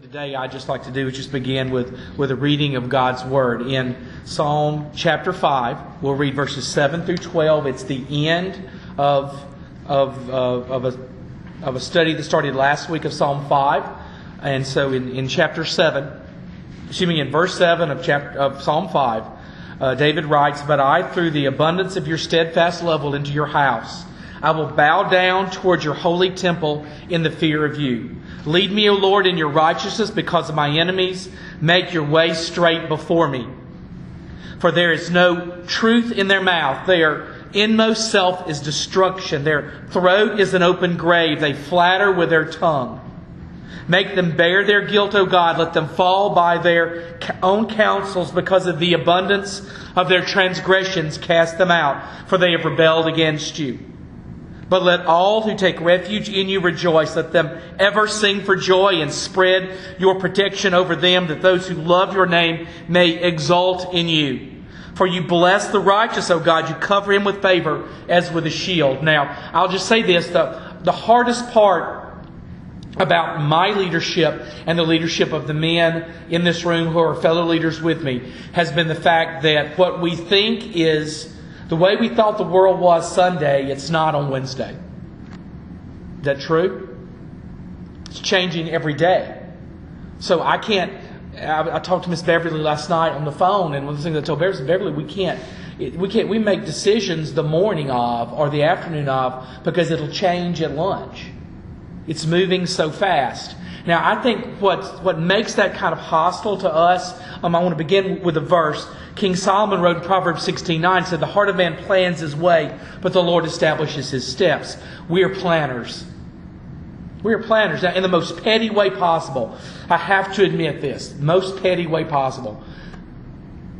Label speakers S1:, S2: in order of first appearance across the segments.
S1: Today, I'd just like to do is just begin with, with a reading of God's Word. In Psalm chapter 5, we'll read verses 7 through 12. It's the end of, of, uh, of, a, of a study that started last week of Psalm 5. And so in, in chapter 7, excuse me, in verse 7 of, chapter, of Psalm 5, uh, David writes, But I, through the abundance of your steadfast love, will into your house. I will bow down toward your holy temple in the fear of you. Lead me, O Lord, in your righteousness because of my enemies. Make your way straight before me. For there is no truth in their mouth. Their inmost self is destruction. Their throat is an open grave. They flatter with their tongue. Make them bear their guilt, O God. Let them fall by their own counsels because of the abundance of their transgressions. Cast them out, for they have rebelled against you. But let all who take refuge in you rejoice. Let them ever sing for joy and spread your protection over them, that those who love your name may exult in you. For you bless the righteous, O God. You cover him with favor as with a shield. Now, I'll just say this the, the hardest part about my leadership and the leadership of the men in this room who are fellow leaders with me has been the fact that what we think is the way we thought the world was Sunday, it's not on Wednesday. Is that true? It's changing every day. So I can't. I, I talked to Miss Beverly last night on the phone, and one of the things I told Beverly, Beverly, we can't. We can't. We make decisions the morning of or the afternoon of because it'll change at lunch. It's moving so fast. Now, I think what, what makes that kind of hostile to us, um, I want to begin with a verse. King Solomon wrote in Proverbs 16:9 said, The heart of man plans his way, but the Lord establishes his steps. We are planners. We are planners. Now, in the most petty way possible. I have to admit this. Most petty way possible.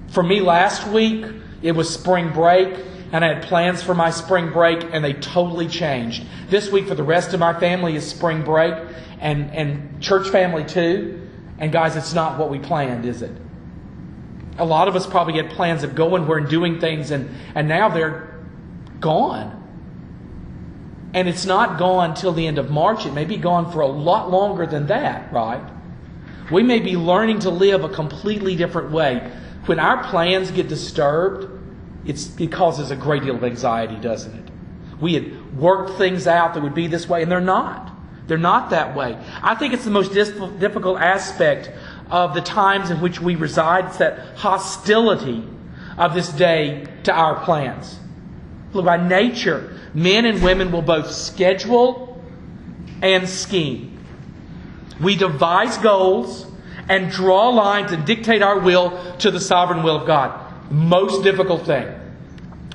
S1: For me last week, it was spring break and I had plans for my spring break, and they totally changed. This week, for the rest of my family, is spring break, and, and church family too. And guys, it's not what we planned, is it? A lot of us probably had plans of going where and doing things, and, and now they're gone. And it's not gone till the end of March. It may be gone for a lot longer than that, right? We may be learning to live a completely different way. When our plans get disturbed, it's, it causes a great deal of anxiety, doesn't it? We had worked things out that would be this way, and they're not. They're not that way. I think it's the most difficult aspect of the times in which we reside. It's that hostility of this day to our plans. Look, by nature, men and women will both schedule and scheme. We devise goals and draw lines and dictate our will to the sovereign will of God most difficult thing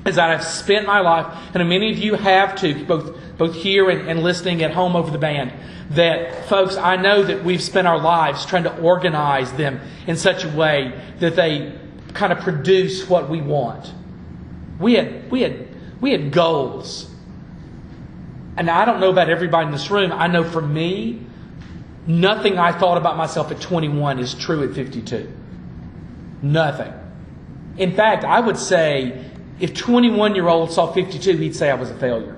S1: is that I've spent my life, and many of you have too, both, both here and, and listening at home over the band, that folks, I know that we've spent our lives trying to organize them in such a way that they kind of produce what we want. We had, we had, we had goals. And I don't know about everybody in this room. I know for me, nothing I thought about myself at 21 is true at 52. Nothing. In fact, I would say if 21 year old saw 52, he'd say I was a failure.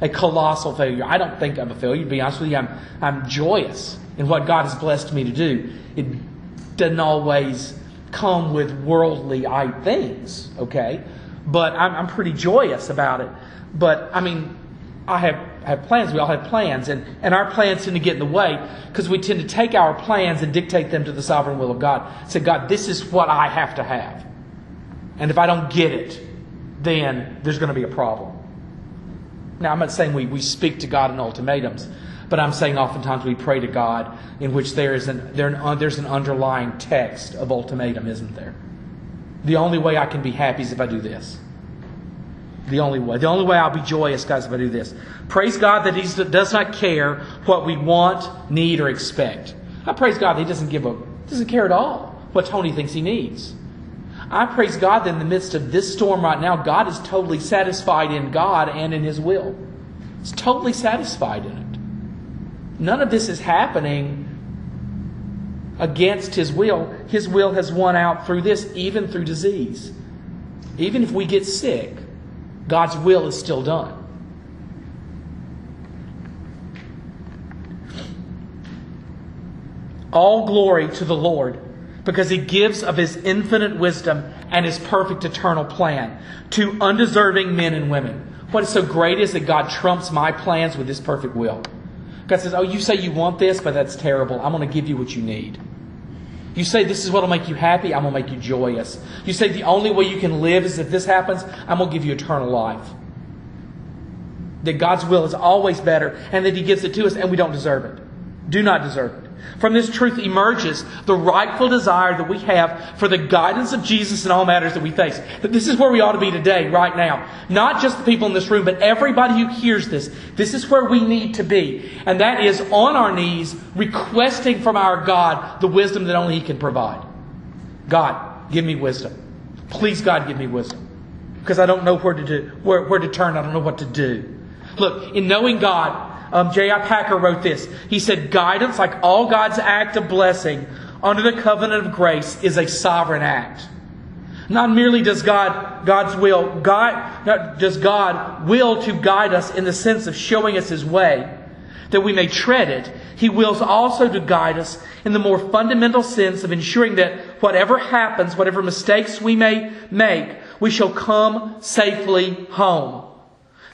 S1: A colossal failure. I don't think I'm a failure, to be honest with you. I'm, I'm joyous in what God has blessed me to do. It doesn't always come with worldly eye things, okay? But I'm, I'm pretty joyous about it. But, I mean, I have, have plans. We all have plans. And, and our plans tend to get in the way because we tend to take our plans and dictate them to the sovereign will of God. Say, God, this is what I have to have. And if I don't get it, then there's going to be a problem. Now, I'm not saying we, we speak to God in ultimatums, but I'm saying oftentimes we pray to God in which there is an, there, there's an underlying text of ultimatum, isn't there? The only way I can be happy is if I do this. The only way. The only way I'll be joyous, guys, if I do this. Praise God that He does not care what we want, need, or expect. I praise God that He doesn't give a doesn't care at all what Tony thinks he needs. I praise God that in the midst of this storm right now, God is totally satisfied in God and in His will. He's totally satisfied in it. None of this is happening against His will. His will has won out through this, even through disease. Even if we get sick, God's will is still done. All glory to the Lord because he gives of his infinite wisdom and his perfect eternal plan to undeserving men and women. What is so great is that God trumps my plans with his perfect will. God says, Oh, you say you want this, but that's terrible. I'm going to give you what you need. You say this is what will make you happy, I'm going to make you joyous. You say the only way you can live is if this happens, I'm going to give you eternal life. That God's will is always better and that He gives it to us and we don't deserve it. Do not deserve it. From this truth emerges the rightful desire that we have for the guidance of Jesus in all matters that we face. That this is where we ought to be today, right now. Not just the people in this room, but everybody who hears this. This is where we need to be. And that is on our knees, requesting from our God the wisdom that only He can provide. God, give me wisdom. Please, God, give me wisdom. Because I don't know where to do, where, where to turn. I don't know what to do. Look, in knowing God, um, J.I. Packer wrote this. He said, Guidance, like all God's act of blessing under the covenant of grace, is a sovereign act. Not merely does God, God's will, God, does God will to guide us in the sense of showing us His way, that we may tread it, He wills also to guide us in the more fundamental sense of ensuring that whatever happens, whatever mistakes we may make, we shall come safely home.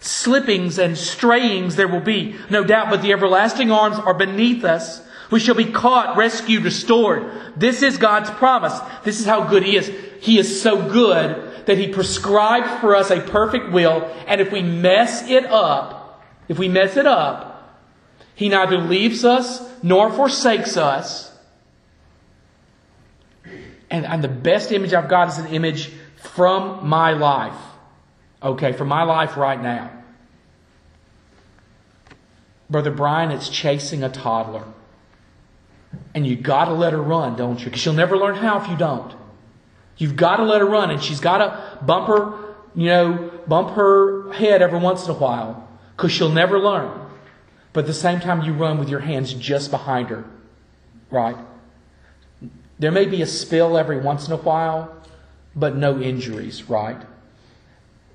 S1: Slippings and strayings there will be, no doubt, but the everlasting arms are beneath us. We shall be caught, rescued, restored. This is God's promise. This is how good He is. He is so good that He prescribed for us a perfect will, and if we mess it up, if we mess it up, He neither leaves us nor forsakes us. And, and the best image I've got is an image from my life. Okay, for my life right now. Brother Brian, it's chasing a toddler. And you got to let her run, don't you? Because she'll never learn how if you don't. You've got to let her run, and she's got to bump her, you know, bump her head every once in a while, because she'll never learn. But at the same time, you run with your hands just behind her, right? There may be a spill every once in a while, but no injuries, right?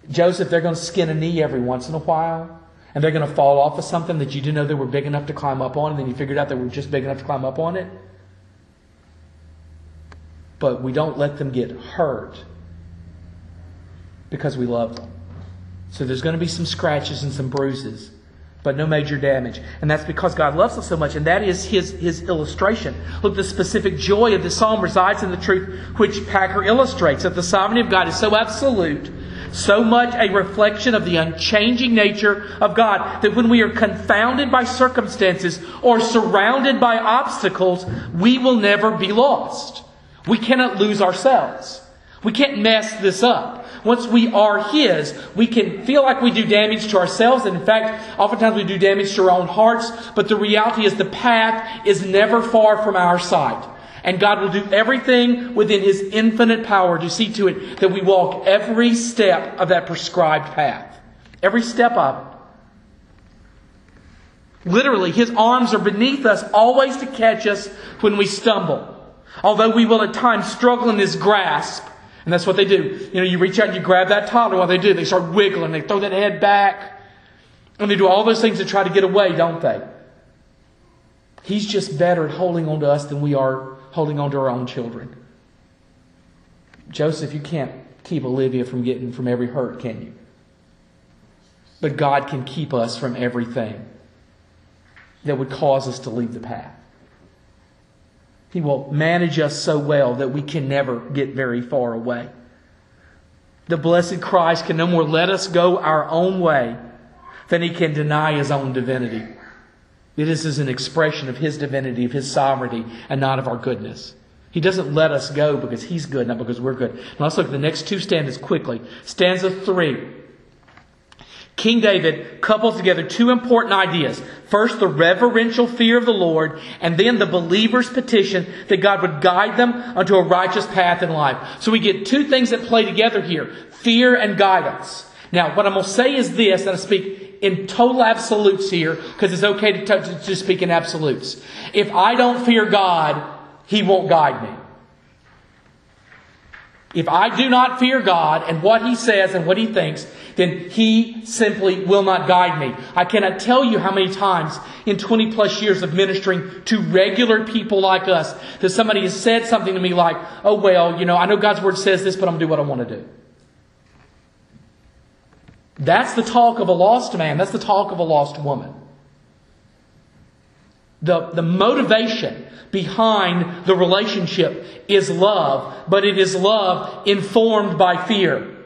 S1: Joseph, they're going to skin a knee every once in a while, and they're going to fall off of something that you didn't know they were big enough to climb up on, and then you figured out they were just big enough to climb up on it. But we don't let them get hurt because we love them. So there's going to be some scratches and some bruises, but no major damage. And that's because God loves us so much, and that is His, his illustration. Look, the specific joy of the psalm resides in the truth which Packer illustrates that the sovereignty of God is so absolute so much a reflection of the unchanging nature of God that when we are confounded by circumstances or surrounded by obstacles, we will never be lost. We cannot lose ourselves. We can't mess this up. Once we are His, we can feel like we do damage to ourselves, and in fact, oftentimes we do damage to our own hearts, but the reality is the path is never far from our sight. And God will do everything within His infinite power to see to it that we walk every step of that prescribed path. Every step of it. Literally, His arms are beneath us, always to catch us when we stumble. Although we will at times struggle in His grasp, and that's what they do. You know, you reach out and you grab that toddler. What they do, they start wiggling, they throw that head back, and they do all those things to try to get away, don't they? He's just better at holding on to us than we are holding on to our own children. Joseph, you can't keep Olivia from getting from every hurt, can you? But God can keep us from everything that would cause us to leave the path. He will manage us so well that we can never get very far away. The blessed Christ can no more let us go our own way than he can deny his own divinity. This is an expression of His divinity, of His sovereignty, and not of our goodness. He doesn't let us go because He's good, not because we're good. Now let's look at the next two stanzas quickly. Stanza three. King David couples together two important ideas. First, the reverential fear of the Lord, and then the believer's petition that God would guide them unto a righteous path in life. So we get two things that play together here fear and guidance. Now, what I'm going to say is this, and I speak in total absolutes here because it's okay to, to, to speak in absolutes. If I don't fear God, He won't guide me. If I do not fear God and what He says and what He thinks, then He simply will not guide me. I cannot tell you how many times in 20 plus years of ministering to regular people like us that somebody has said something to me like, oh, well, you know, I know God's Word says this, but I'm going to do what I want to do. That's the talk of a lost man. That's the talk of a lost woman. The, the motivation behind the relationship is love, but it is love informed by fear.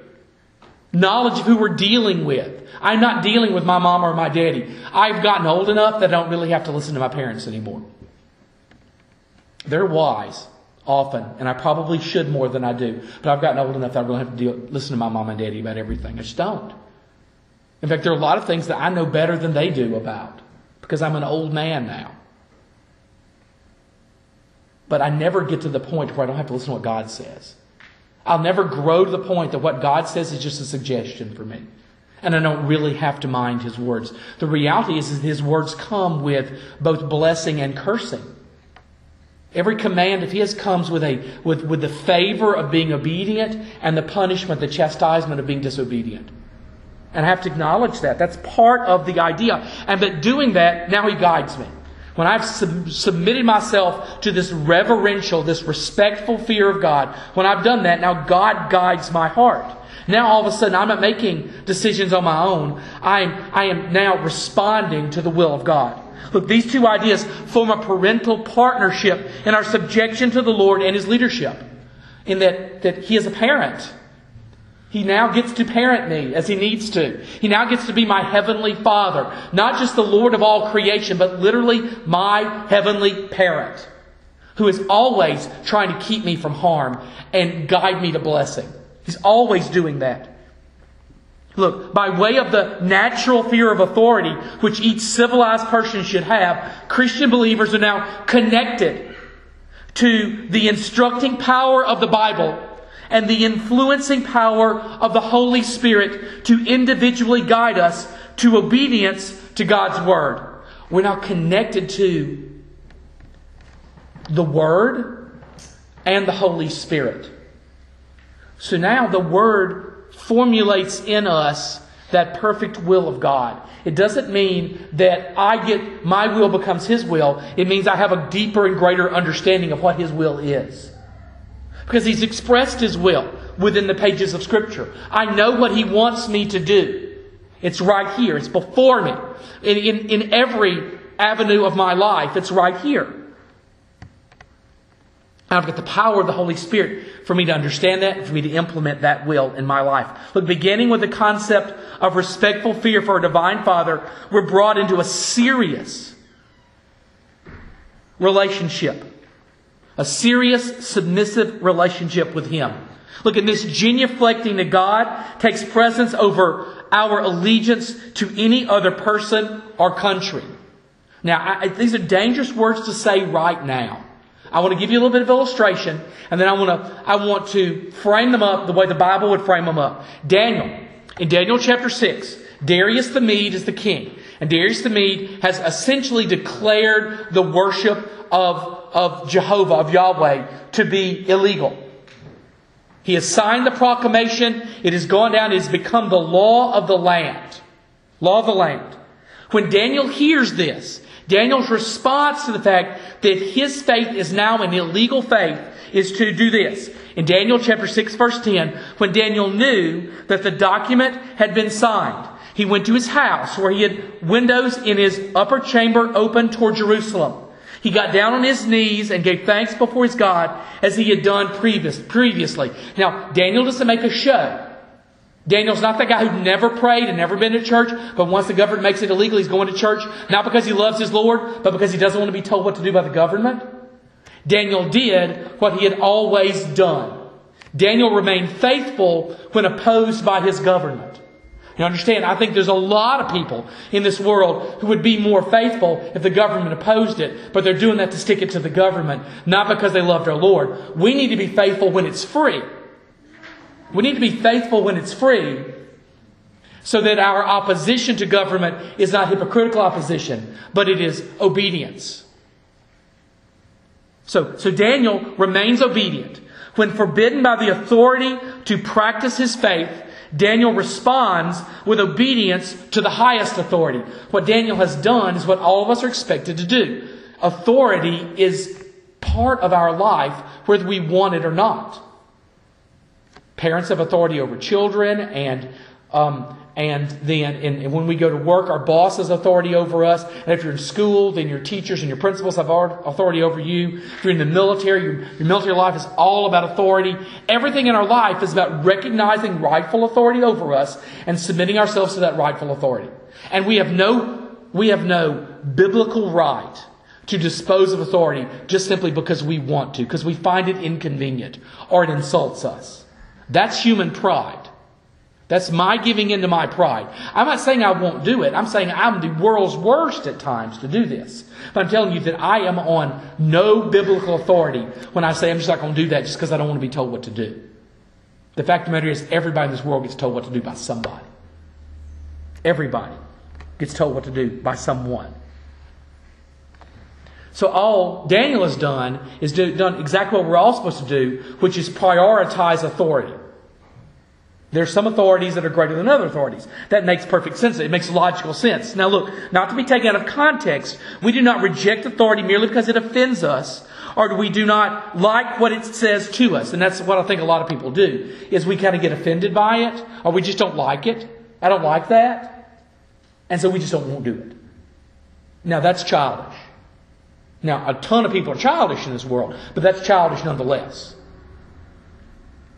S1: Knowledge of who we're dealing with. I'm not dealing with my mom or my daddy. I've gotten old enough that I don't really have to listen to my parents anymore. They're wise often, and I probably should more than I do. But I've gotten old enough that I don't really have to deal, listen to my mom and daddy about everything. I just don't. In fact, there are a lot of things that I know better than they do about because I'm an old man now. But I never get to the point where I don't have to listen to what God says. I'll never grow to the point that what God says is just a suggestion for me. And I don't really have to mind His words. The reality is His words come with both blessing and cursing. Every command of His comes with, a, with, with the favor of being obedient and the punishment, the chastisement of being disobedient. And I have to acknowledge that. That's part of the idea. And but doing that, now He guides me. When I've sub- submitted myself to this reverential, this respectful fear of God, when I've done that, now God guides my heart. Now all of a sudden I'm not making decisions on my own. I am, I am now responding to the will of God. Look, these two ideas form a parental partnership in our subjection to the Lord and His leadership. In that, that He is a parent. He now gets to parent me as he needs to. He now gets to be my heavenly father. Not just the Lord of all creation, but literally my heavenly parent. Who is always trying to keep me from harm and guide me to blessing. He's always doing that. Look, by way of the natural fear of authority, which each civilized person should have, Christian believers are now connected to the instructing power of the Bible and the influencing power of the Holy Spirit to individually guide us to obedience to God's Word. We're now connected to the Word and the Holy Spirit. So now the Word formulates in us that perfect will of God. It doesn't mean that I get, my will becomes His will. It means I have a deeper and greater understanding of what His will is. Because he's expressed his will within the pages of Scripture. I know what he wants me to do. It's right here. It's before me. In, in, in every avenue of my life, it's right here. I've got the power of the Holy Spirit for me to understand that for me to implement that will in my life. Look, beginning with the concept of respectful fear for a divine Father, we're brought into a serious relationship a serious, submissive relationship with Him. Look, at this genuflecting to God takes precedence over our allegiance to any other person or country. Now, I, these are dangerous words to say right now. I want to give you a little bit of illustration, and then I want to, I want to frame them up the way the Bible would frame them up. Daniel, in Daniel chapter 6, Darius the Mede is the king. And Darius the Mede has essentially declared the worship of of Jehovah, of Yahweh, to be illegal. He has signed the proclamation. It has gone down. It has become the law of the land. Law of the land. When Daniel hears this, Daniel's response to the fact that his faith is now an illegal faith is to do this. In Daniel chapter 6 verse 10, when Daniel knew that the document had been signed, he went to his house where he had windows in his upper chamber open toward Jerusalem. He got down on his knees and gave thanks before his God as he had done previous, previously. Now, Daniel doesn't make a show. Daniel's not the guy who never prayed and never been to church, but once the government makes it illegal, he's going to church, not because he loves his Lord, but because he doesn't want to be told what to do by the government. Daniel did what he had always done. Daniel remained faithful when opposed by his government. You understand? I think there's a lot of people in this world who would be more faithful if the government opposed it, but they're doing that to stick it to the government, not because they loved our Lord. We need to be faithful when it's free. We need to be faithful when it's free so that our opposition to government is not hypocritical opposition, but it is obedience. So, so Daniel remains obedient. When forbidden by the authority to practice his faith, Daniel responds with obedience to the highest authority. What Daniel has done is what all of us are expected to do. Authority is part of our life, whether we want it or not. Parents have authority over children, and um, and then and, when we go to work, our boss has authority over us. And if you're in school, then your teachers and your principals have authority over you. If you're in the military, your, your military life is all about authority. Everything in our life is about recognizing rightful authority over us and submitting ourselves to that rightful authority. And we have no, we have no biblical right to dispose of authority just simply because we want to, because we find it inconvenient or it insults us. That's human pride. That's my giving into my pride. I'm not saying I won't do it. I'm saying I'm the world's worst at times to do this. But I'm telling you that I am on no biblical authority when I say I'm just not going to do that just because I don't want to be told what to do. The fact of the matter is, everybody in this world gets told what to do by somebody. Everybody gets told what to do by someone. So all Daniel has done is do, done exactly what we're all supposed to do, which is prioritize authority. There's some authorities that are greater than other authorities. That makes perfect sense. It makes logical sense. Now look, not to be taken out of context, we do not reject authority merely because it offends us, or we do not like what it says to us. And that's what I think a lot of people do, is we kind of get offended by it, or we just don't like it. I don't like that. And so we just don't won't do it. Now that's childish. Now, a ton of people are childish in this world, but that's childish nonetheless.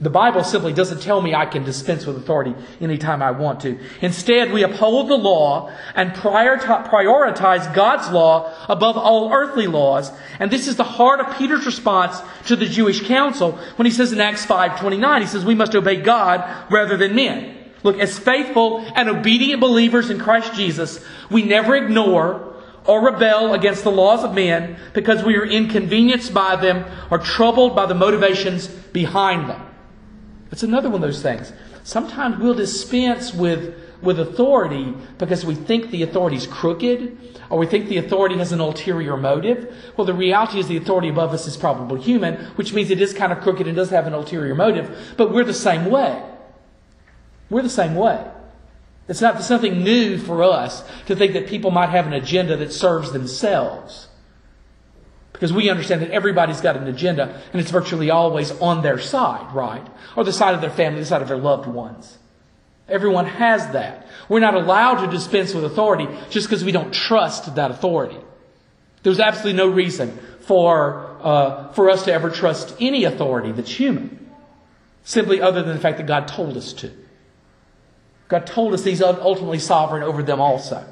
S1: The Bible simply doesn't tell me I can dispense with authority anytime I want to. Instead, we uphold the law and prioritize God's law above all earthly laws. And this is the heart of Peter's response to the Jewish council when he says in Acts 5:29, he says we must obey God rather than men. Look, as faithful and obedient believers in Christ Jesus, we never ignore or rebel against the laws of men because we are inconvenienced by them or troubled by the motivations behind them. It's another one of those things. Sometimes we'll dispense with, with authority because we think the authority is crooked or we think the authority has an ulterior motive. Well, the reality is the authority above us is probably human, which means it is kind of crooked and does have an ulterior motive, but we're the same way. We're the same way. It's not something new for us to think that people might have an agenda that serves themselves. Because we understand that everybody's got an agenda and it's virtually always on their side, right? Or the side of their family, the side of their loved ones. Everyone has that. We're not allowed to dispense with authority just because we don't trust that authority. There's absolutely no reason for, uh, for us to ever trust any authority that's human, simply other than the fact that God told us to. God told us He's ultimately sovereign over them also.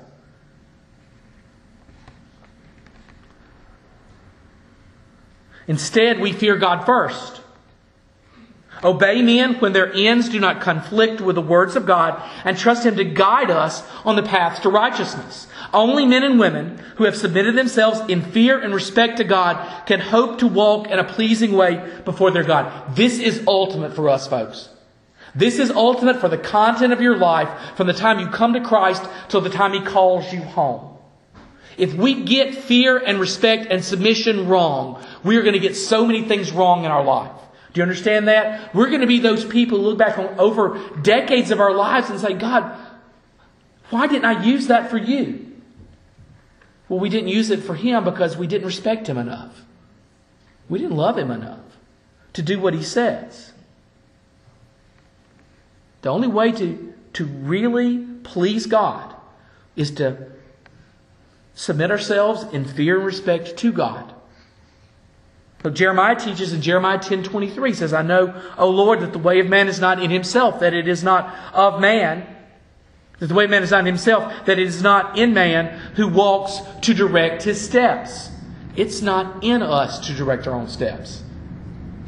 S1: Instead, we fear God first. Obey men when their ends do not conflict with the words of God and trust Him to guide us on the path to righteousness. Only men and women who have submitted themselves in fear and respect to God can hope to walk in a pleasing way before their God. This is ultimate for us, folks. This is ultimate for the content of your life from the time you come to Christ till the time He calls you home. If we get fear and respect and submission wrong, we are going to get so many things wrong in our life. Do you understand that? We're going to be those people who look back on over decades of our lives and say, God, why didn't I use that for you? Well, we didn't use it for him because we didn't respect him enough. We didn't love him enough to do what he says. The only way to, to really please God is to submit ourselves in fear and respect to God. But Jeremiah teaches in Jeremiah 10:23 says, "I know, O Lord, that the way of man is not in himself, that it is not of man, that the way of man is not in himself, that it is not in man who walks to direct his steps." It's not in us to direct our own steps.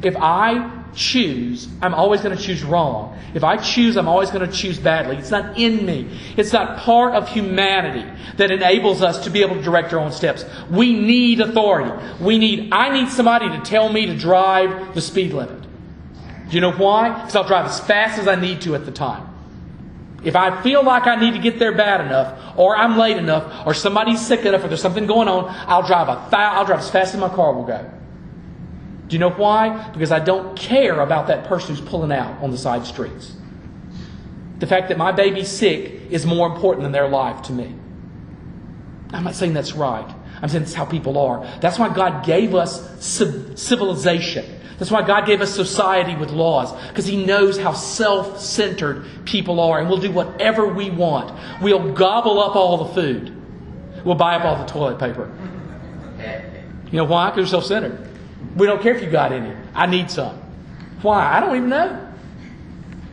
S1: If I choose, I'm always going to choose wrong. If I choose, I'm always going to choose badly. It's not in me. It's not part of humanity that enables us to be able to direct our own steps. We need authority. We need, I need somebody to tell me to drive the speed limit. Do you know why? Because I'll drive as fast as I need to at the time. If I feel like I need to get there bad enough, or I'm late enough, or somebody's sick enough, or there's something going on, I'll drive a I'll drive as fast as my car will go. Do you know why? Because I don't care about that person who's pulling out on the side streets. The fact that my baby's sick is more important than their life to me. I'm not saying that's right. I'm saying that's how people are. That's why God gave us civilization. That's why God gave us society with laws, because He knows how self centered people are, and we'll do whatever we want. We'll gobble up all the food, we'll buy up all the toilet paper. You know why? Because we're self centered. We don't care if you got any. I need some. Why? I don't even know.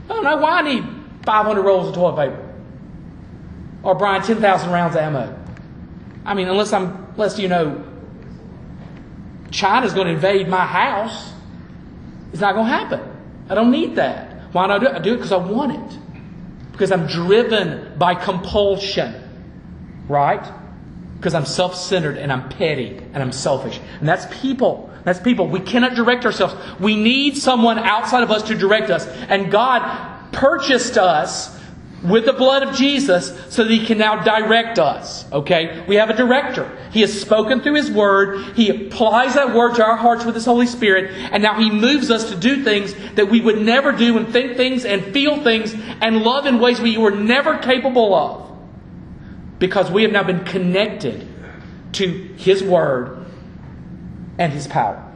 S1: I don't know why I need 500 rolls of toilet paper. Or Brian, 10,000 rounds of ammo. I mean, unless I'm, unless you know, China's going to invade my house, it's not going to happen. I don't need that. Why do I do it? I do it because I want it. Because I'm driven by compulsion. Right? Because I'm self centered and I'm petty and I'm selfish. And that's people. That's people. We cannot direct ourselves. We need someone outside of us to direct us. And God purchased us with the blood of Jesus so that he can now direct us. Okay? We have a director. He has spoken through his word. He applies that word to our hearts with his Holy Spirit. And now he moves us to do things that we would never do and think things and feel things and love in ways we were never capable of. Because we have now been connected to his word and his power.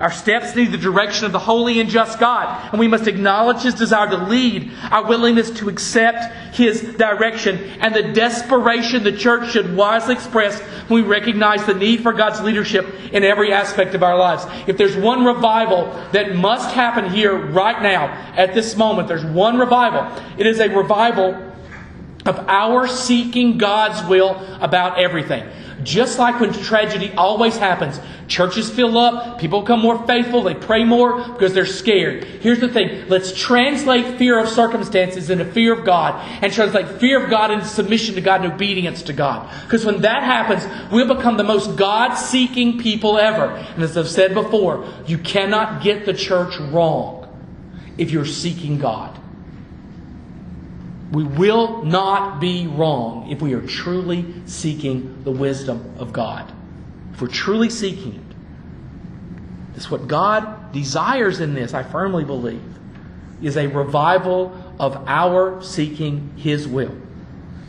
S1: Our steps need the direction of the holy and just God, and we must acknowledge His desire to lead, our willingness to accept His direction, and the desperation the church should wisely express when we recognize the need for God's leadership in every aspect of our lives. If there's one revival that must happen here right now, at this moment, there's one revival. It is a revival of our seeking God's will about everything. Just like when tragedy always happens, churches fill up, people become more faithful, they pray more because they're scared. Here's the thing let's translate fear of circumstances into fear of God and translate fear of God into submission to God and obedience to God. Because when that happens, we'll become the most God seeking people ever. And as I've said before, you cannot get the church wrong if you're seeking God. We will not be wrong if we are truly seeking the wisdom of God. If we're truly seeking it. It's what God desires in this, I firmly believe, is a revival of our seeking His will.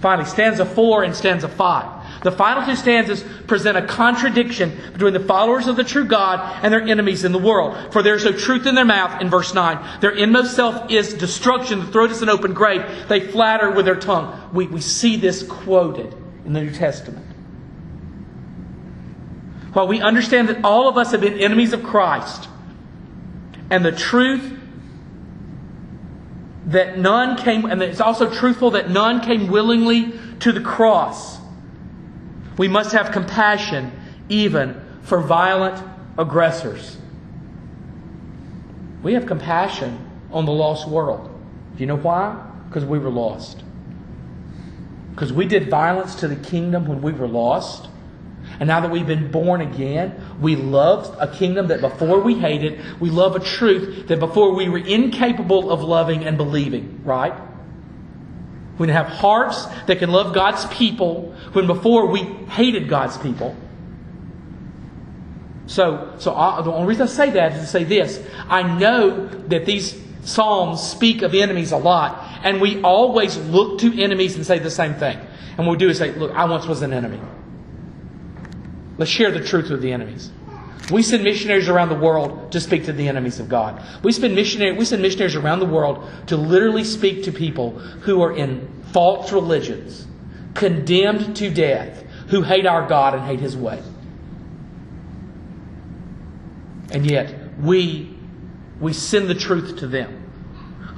S1: Finally, stanza 4 and stanza 5. The final two stanzas present a contradiction between the followers of the true God and their enemies in the world. For there is no truth in their mouth, in verse 9. Their inmost self is destruction. The throat is an open grave. They flatter with their tongue. We, we see this quoted in the New Testament. While we understand that all of us have been enemies of Christ, and the truth that none came, and it's also truthful that none came willingly to the cross. We must have compassion even for violent aggressors. We have compassion on the lost world. Do you know why? Because we were lost. Because we did violence to the kingdom when we were lost. And now that we've been born again, we love a kingdom that before we hated, we love a truth that before we were incapable of loving and believing, right? We have hearts that can love God's people when before we hated God's people. So, so I, the only reason I say that is to say this. I know that these Psalms speak of enemies a lot, and we always look to enemies and say the same thing. And what we do is say, look, I once was an enemy. Let's share the truth with the enemies. We send missionaries around the world to speak to the enemies of God. We, send missionaries around the world to literally speak to people who are in false religions, condemned to death, who hate our God and hate His way. And yet, we, we send the truth to them.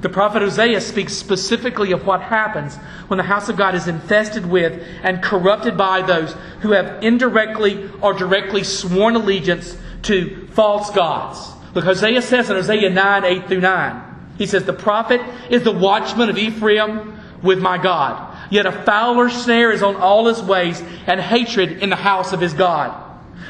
S1: The prophet Hosea speaks specifically of what happens when the house of God is infested with and corrupted by those who have indirectly or directly sworn allegiance to false gods. Look, Hosea says in Hosea 9, 8 through 9, he says, The prophet is the watchman of Ephraim with my God. Yet a fowler snare is on all his ways, and hatred in the house of his God.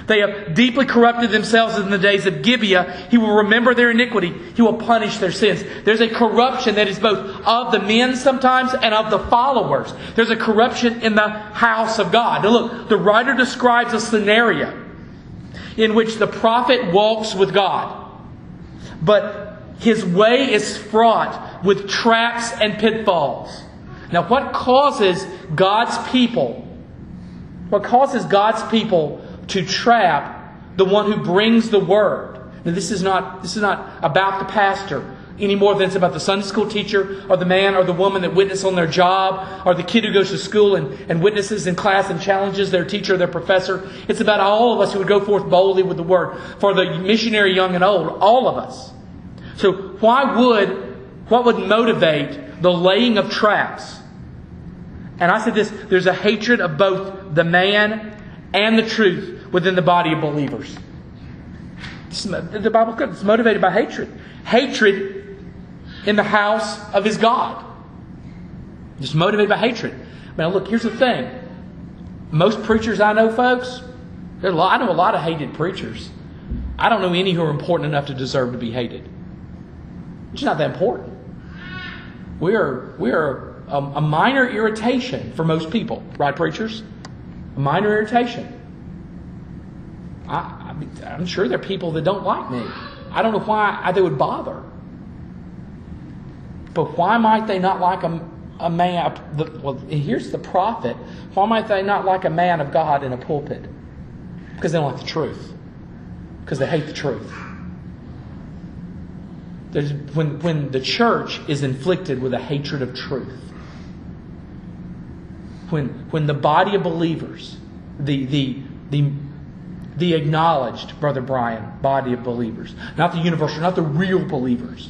S1: They have deeply corrupted themselves in the days of Gibeah. He will remember their iniquity. He will punish their sins. There's a corruption that is both of the men sometimes and of the followers. There's a corruption in the house of God. Now look, the writer describes a scenario. in which the prophet walks with God. But his way is fraught with traps and pitfalls. Now, what causes God's people, what causes God's people to trap the one who brings the word? Now, this is not, this is not about the pastor any more than it's about the Sunday school teacher or the man or the woman that witness on their job or the kid who goes to school and, and witnesses in class and challenges their teacher or their professor. It's about all of us who would go forth boldly with the word. For the missionary, young and old, all of us. So why would, what would motivate the laying of traps? And I said this, there's a hatred of both the man and the truth within the body of believers. The Bible is motivated by hatred. Hatred in the house of his God. Just motivated by hatred. Now, look, here's the thing. Most preachers I know, folks, I know a lot of hated preachers. I don't know any who are important enough to deserve to be hated. It's not that important. We are, we are a, a minor irritation for most people, right, preachers? A minor irritation. I, am sure there are people that don't like me. I don't know why they would bother. But why might they not like a, a man? The, well, here's the prophet. Why might they not like a man of God in a pulpit? Because they don't like the truth. Because they hate the truth. There's, when, when the church is inflicted with a hatred of truth, when, when the body of believers, the, the, the, the acknowledged, Brother Brian, body of believers, not the universal, not the real believers,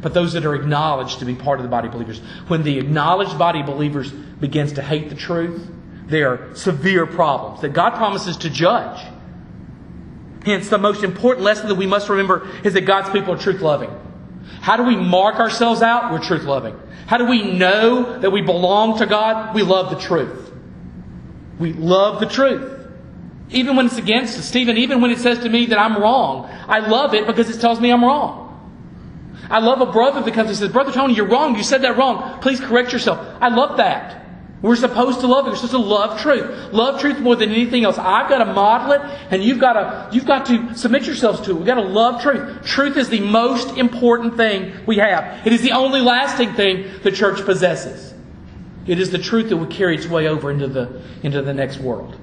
S1: but those that are acknowledged to be part of the body of believers. When the acknowledged body of believers begins to hate the truth, there are severe problems that God promises to judge. Hence, the most important lesson that we must remember is that God's people are truth loving. How do we mark ourselves out? We're truth loving. How do we know that we belong to God? We love the truth. We love the truth. Even when it's against us, Stephen, even when it says to me that I'm wrong, I love it because it tells me I'm wrong. I love a brother that comes and says, Brother Tony, you're wrong. You said that wrong. Please correct yourself. I love that. We're supposed to love it. We're supposed to love truth. Love truth more than anything else. I've got to model it, and you've got to, you've got to submit yourselves to it. We've got to love truth. Truth is the most important thing we have. It is the only lasting thing the church possesses. It is the truth that will carry its way over into the, into the next world.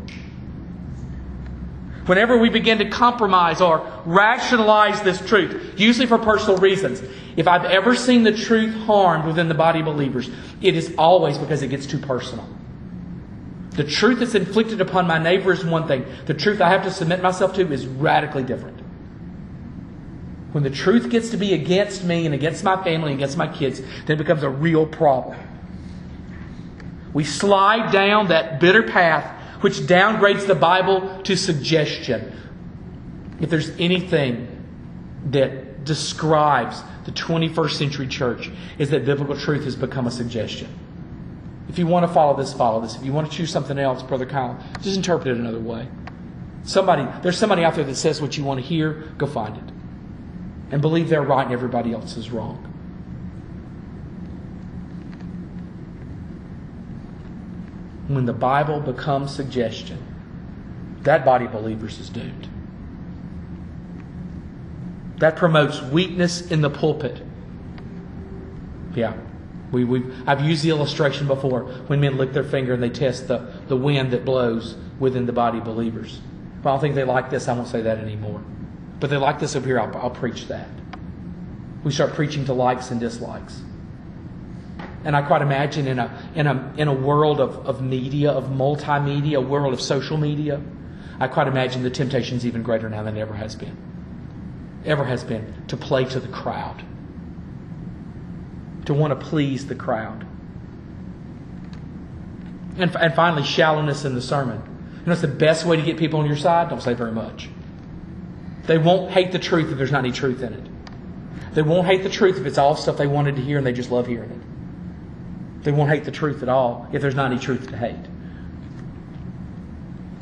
S1: Whenever we begin to compromise or rationalize this truth, usually for personal reasons, if I've ever seen the truth harmed within the body of believers, it is always because it gets too personal. The truth that's inflicted upon my neighbor is one thing. The truth I have to submit myself to is radically different. When the truth gets to be against me and against my family and against my kids, then it becomes a real problem. We slide down that bitter path which downgrades the Bible to suggestion. If there's anything that describes the 21st century church, is that biblical truth has become a suggestion. If you want to follow this, follow this. If you want to choose something else, Brother Kyle, just interpret it another way. Somebody, there's somebody out there that says what you want to hear, go find it. And believe they're right and everybody else is wrong. When the Bible becomes suggestion, that body of believers is doomed. That promotes weakness in the pulpit. Yeah. We, we I've used the illustration before when men lick their finger and they test the, the wind that blows within the body of believers. If I don't think they like this, I won't say that anymore. But they like this over here, I'll, I'll preach that. We start preaching to likes and dislikes. And I quite imagine in a, in a, in a world of, of media, of multimedia, a world of social media, I quite imagine the temptation is even greater now than it ever has been. Ever has been to play to the crowd, to want to please the crowd. And, and finally, shallowness in the sermon. You know, it's the best way to get people on your side? Don't say very much. They won't hate the truth if there's not any truth in it. They won't hate the truth if it's all stuff they wanted to hear and they just love hearing it. They won't hate the truth at all if there's not any truth to hate.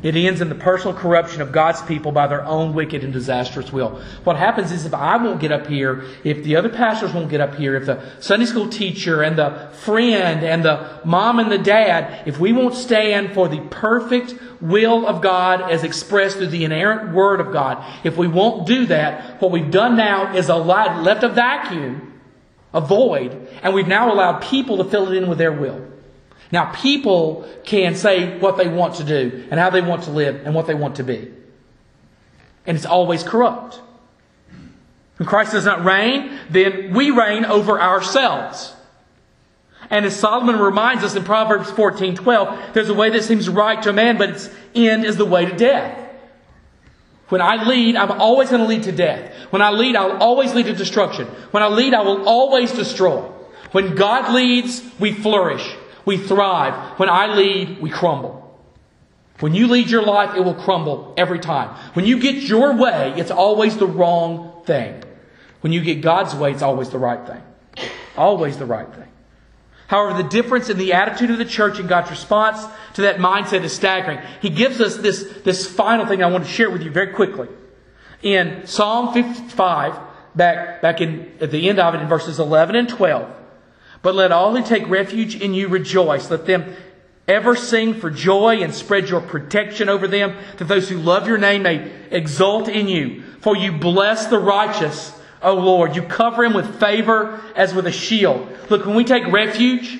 S1: It ends in the personal corruption of God's people by their own wicked and disastrous will. What happens is if I won't get up here, if the other pastors won't get up here, if the Sunday school teacher and the friend and the mom and the dad, if we won't stand for the perfect will of God as expressed through the inerrant word of God, if we won't do that, what we've done now is allowed, left a vacuum, a void, and we've now allowed people to fill it in with their will. Now, people can say what they want to do and how they want to live and what they want to be. And it's always corrupt. When Christ does not reign, then we reign over ourselves. And as Solomon reminds us in Proverbs 14 12, there's a way that seems right to a man, but its end is the way to death. When I lead, I'm always going to lead to death. When I lead, I'll always lead to destruction. When I lead, I will always destroy. When God leads, we flourish we thrive. When I lead, we crumble. When you lead your life, it will crumble every time. When you get your way, it's always the wrong thing. When you get God's way, it's always the right thing. Always the right thing. However, the difference in the attitude of the church and God's response to that mindset is staggering. He gives us this, this final thing I want to share with you very quickly. In Psalm 55, back, back in, at the end of it in verses 11 and 12, but let all who take refuge in you rejoice. Let them ever sing for joy and spread your protection over them, that those who love your name may exult in you. For you bless the righteous, O Lord. You cover him with favor as with a shield. Look, when we take refuge,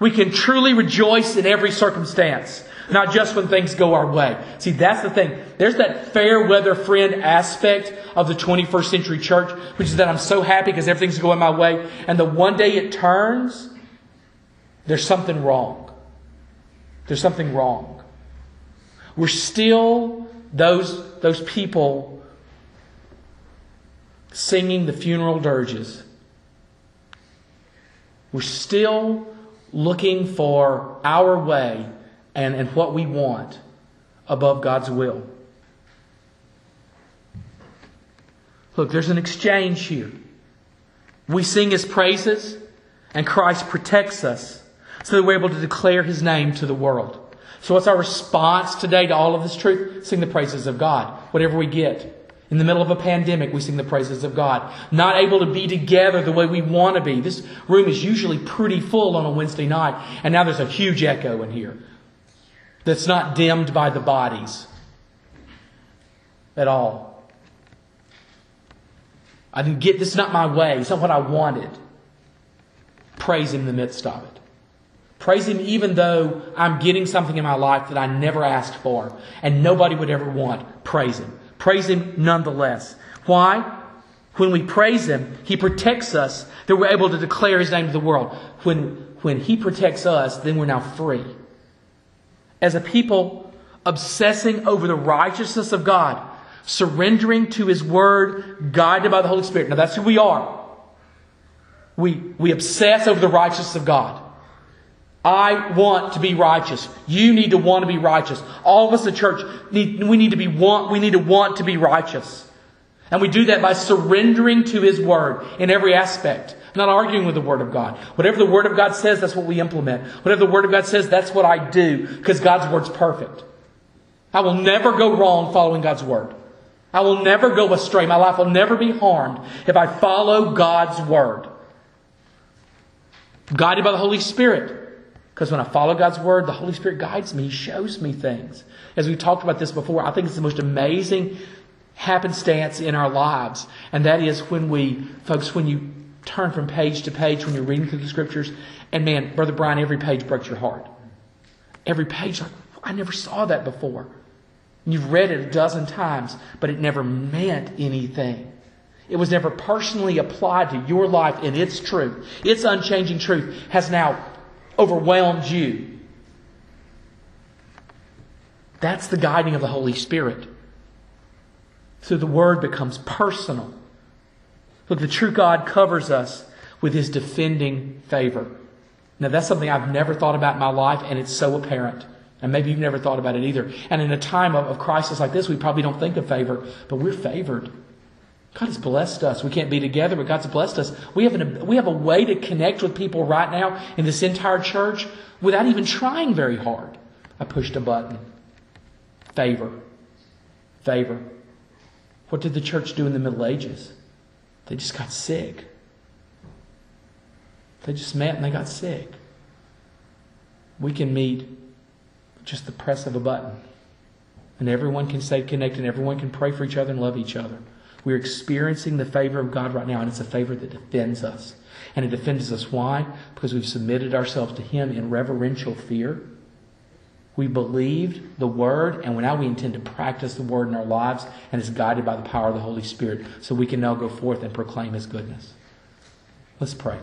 S1: we can truly rejoice in every circumstance. Not just when things go our way. See, that's the thing. There's that fair weather friend aspect of the 21st century church, which is that I'm so happy because everything's going my way. And the one day it turns, there's something wrong. There's something wrong. We're still those, those people singing the funeral dirges. We're still looking for our way and, and what we want above God's will. Look, there's an exchange here. We sing His praises, and Christ protects us so that we're able to declare His name to the world. So, what's our response today to all of this truth? Sing the praises of God, whatever we get. In the middle of a pandemic, we sing the praises of God. Not able to be together the way we want to be. This room is usually pretty full on a Wednesday night, and now there's a huge echo in here that's not dimmed by the bodies at all. I didn't get this is not my way. It's not what I wanted. Praise him in the midst of it. Praise him even though I'm getting something in my life that I never asked for and nobody would ever want. Praise him. Praise him nonetheless. Why? When we praise him, he protects us that we're able to declare his name to the world. When, when he protects us, then we're now free as a people obsessing over the righteousness of God, surrendering to His Word, guided by the Holy Spirit. Now that's who we are. We, we obsess over the righteousness of God. I want to be righteous. You need to want to be righteous. All of us in church need, we need to be want, we need to want to be righteous. And we do that by surrendering to His Word in every aspect. Not arguing with the Word of God. Whatever the Word of God says, that's what we implement. Whatever the Word of God says, that's what I do because God's Word's perfect. I will never go wrong following God's Word. I will never go astray. My life will never be harmed if I follow God's Word. guided by the Holy Spirit. Because when I follow God's Word, the Holy Spirit guides me. He shows me things. As we talked about this before, I think it's the most amazing happenstance in our lives. And that is when we, folks, when you turn from page to page when you're reading through the scriptures. And man, Brother Brian, every page breaks your heart. Every page, like, I never saw that before. You've read it a dozen times, but it never meant anything. It was never personally applied to your life in its truth. Its unchanging truth has now overwhelmed you. That's the guiding of the Holy Spirit. So the Word becomes personal. Look, the true God covers us with his defending favor. Now, that's something I've never thought about in my life, and it's so apparent. And maybe you've never thought about it either. And in a time of, of crisis like this, we probably don't think of favor, but we're favored. God has blessed us. We can't be together, but God's blessed us. We have, an, we have a way to connect with people right now in this entire church without even trying very hard. I pushed a button. Favor. Favor. What did the church do in the Middle Ages? They just got sick. They just met and they got sick. We can meet just the press of a button. And everyone can stay connected, and everyone can pray for each other and love each other. We're experiencing the favor of God right now, and it's a favor that defends us. And it defends us why? Because we've submitted ourselves to Him in reverential fear. We believed the Word, and now we intend to practice the Word in our lives, and it's guided by the power of the Holy Spirit, so we can now go forth and proclaim His goodness. Let's pray.